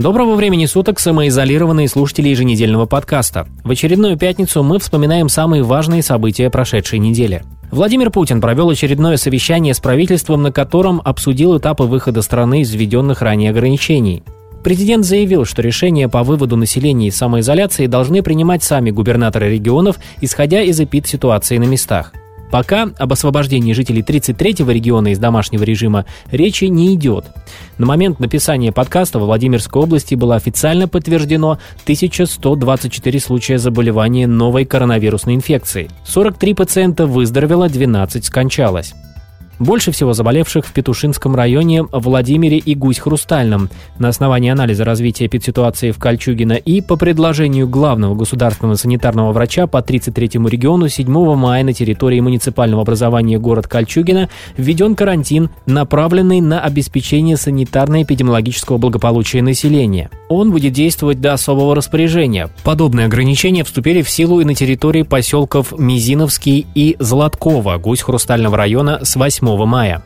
Доброго времени суток, самоизолированные слушатели еженедельного подкаста. В очередную пятницу мы вспоминаем самые важные события прошедшей недели. Владимир Путин провел очередное совещание с правительством, на котором обсудил этапы выхода страны из введенных ранее ограничений. Президент заявил, что решения по выводу населения из самоизоляции должны принимать сами губернаторы регионов, исходя из эпид-ситуации на местах. Пока об освобождении жителей 33-го региона из домашнего режима речи не идет. На момент написания подкаста в Владимирской области было официально подтверждено 1124 случая заболевания новой коронавирусной инфекцией. 43 пациента выздоровело, 12 скончалось. Больше всего заболевших в Петушинском районе, Владимире и Гусь-Хрустальном. На основании анализа развития эпидситуации в Кольчугино и по предложению главного государственного санитарного врача по 33-му региону 7 мая на территории муниципального образования город Кольчугино введен карантин, направленный на обеспечение санитарно-эпидемиологического благополучия населения. Он будет действовать до особого распоряжения. Подобные ограничения вступили в силу и на территории поселков Мизиновский и Златкова Гусь-Хрустального района с 8 мая.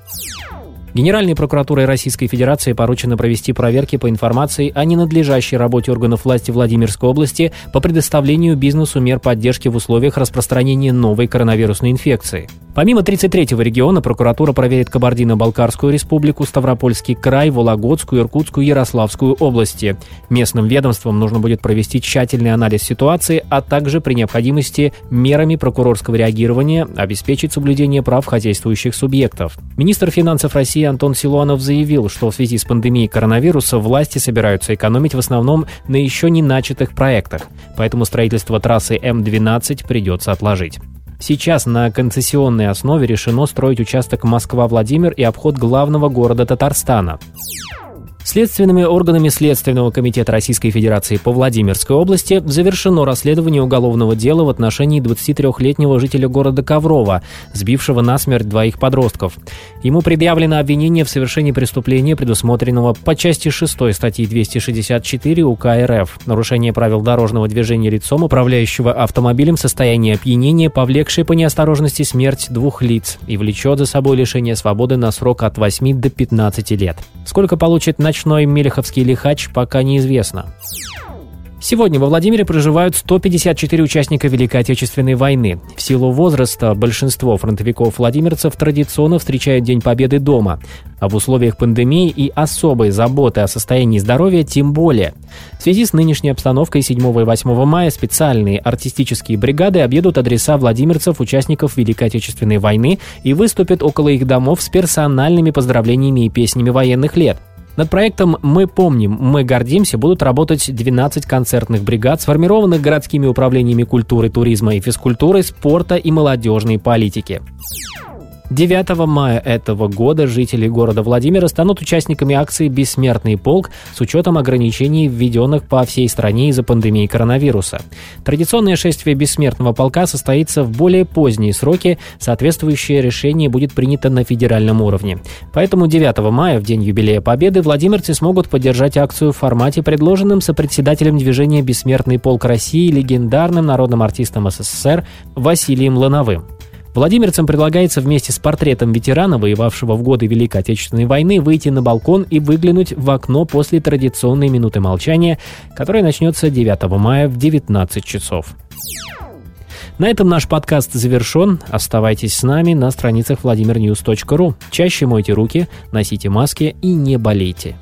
Генеральной прокуратурой Российской Федерации поручено провести проверки по информации о ненадлежащей работе органов власти Владимирской области по предоставлению бизнесу мер поддержки в условиях распространения новой коронавирусной инфекции. Помимо 33-го региона, прокуратура проверит Кабардино-Балкарскую республику, Ставропольский край, Вологодскую, Иркутскую, Ярославскую области. Местным ведомствам нужно будет провести тщательный анализ ситуации, а также при необходимости мерами прокурорского реагирования обеспечить соблюдение прав хозяйствующих субъектов. Министр финансов России Антон Силуанов заявил, что в связи с пандемией коронавируса власти собираются экономить в основном на еще не начатых проектах, поэтому строительство трассы М12 придется отложить. Сейчас на концессионной основе решено строить участок Москва-Владимир и обход главного города Татарстана. Следственными органами Следственного комитета Российской Федерации по Владимирской области завершено расследование уголовного дела в отношении 23-летнего жителя города Коврова, сбившего насмерть двоих подростков. Ему предъявлено обвинение в совершении преступления, предусмотренного по части 6 статьи 264 УК РФ «Нарушение правил дорожного движения лицом, управляющего автомобилем в состоянии опьянения, повлекшее по неосторожности смерть двух лиц и влечет за собой лишение свободы на срок от 8 до 15 лет». Сколько получит ночной Мелеховский лихач, пока неизвестно. Сегодня во Владимире проживают 154 участника Великой Отечественной войны. В силу возраста большинство фронтовиков-владимирцев традиционно встречают День Победы дома. А в условиях пандемии и особой заботы о состоянии здоровья тем более. В связи с нынешней обстановкой 7 и 8 мая специальные артистические бригады объедут адреса владимирцев, участников Великой Отечественной войны и выступят около их домов с персональными поздравлениями и песнями военных лет. Над проектом «Мы помним, мы гордимся» будут работать 12 концертных бригад, сформированных городскими управлениями культуры, туризма и физкультуры, спорта и молодежной политики. 9 мая этого года жители города Владимира станут участниками акции «Бессмертный полк» с учетом ограничений, введенных по всей стране из-за пандемии коронавируса. Традиционное шествие «Бессмертного полка» состоится в более поздние сроки, соответствующее решение будет принято на федеральном уровне. Поэтому 9 мая, в день юбилея Победы, владимирцы смогут поддержать акцию в формате, предложенном сопредседателем движения «Бессмертный полк России» легендарным народным артистом СССР Василием Лановым. Владимирцам предлагается вместе с портретом ветерана, воевавшего в годы Великой Отечественной войны, выйти на балкон и выглянуть в окно после традиционной минуты молчания, которая начнется 9 мая в 19 часов. На этом наш подкаст завершен. Оставайтесь с нами на страницах vladimirnews.ru. Чаще мойте руки, носите маски и не болейте.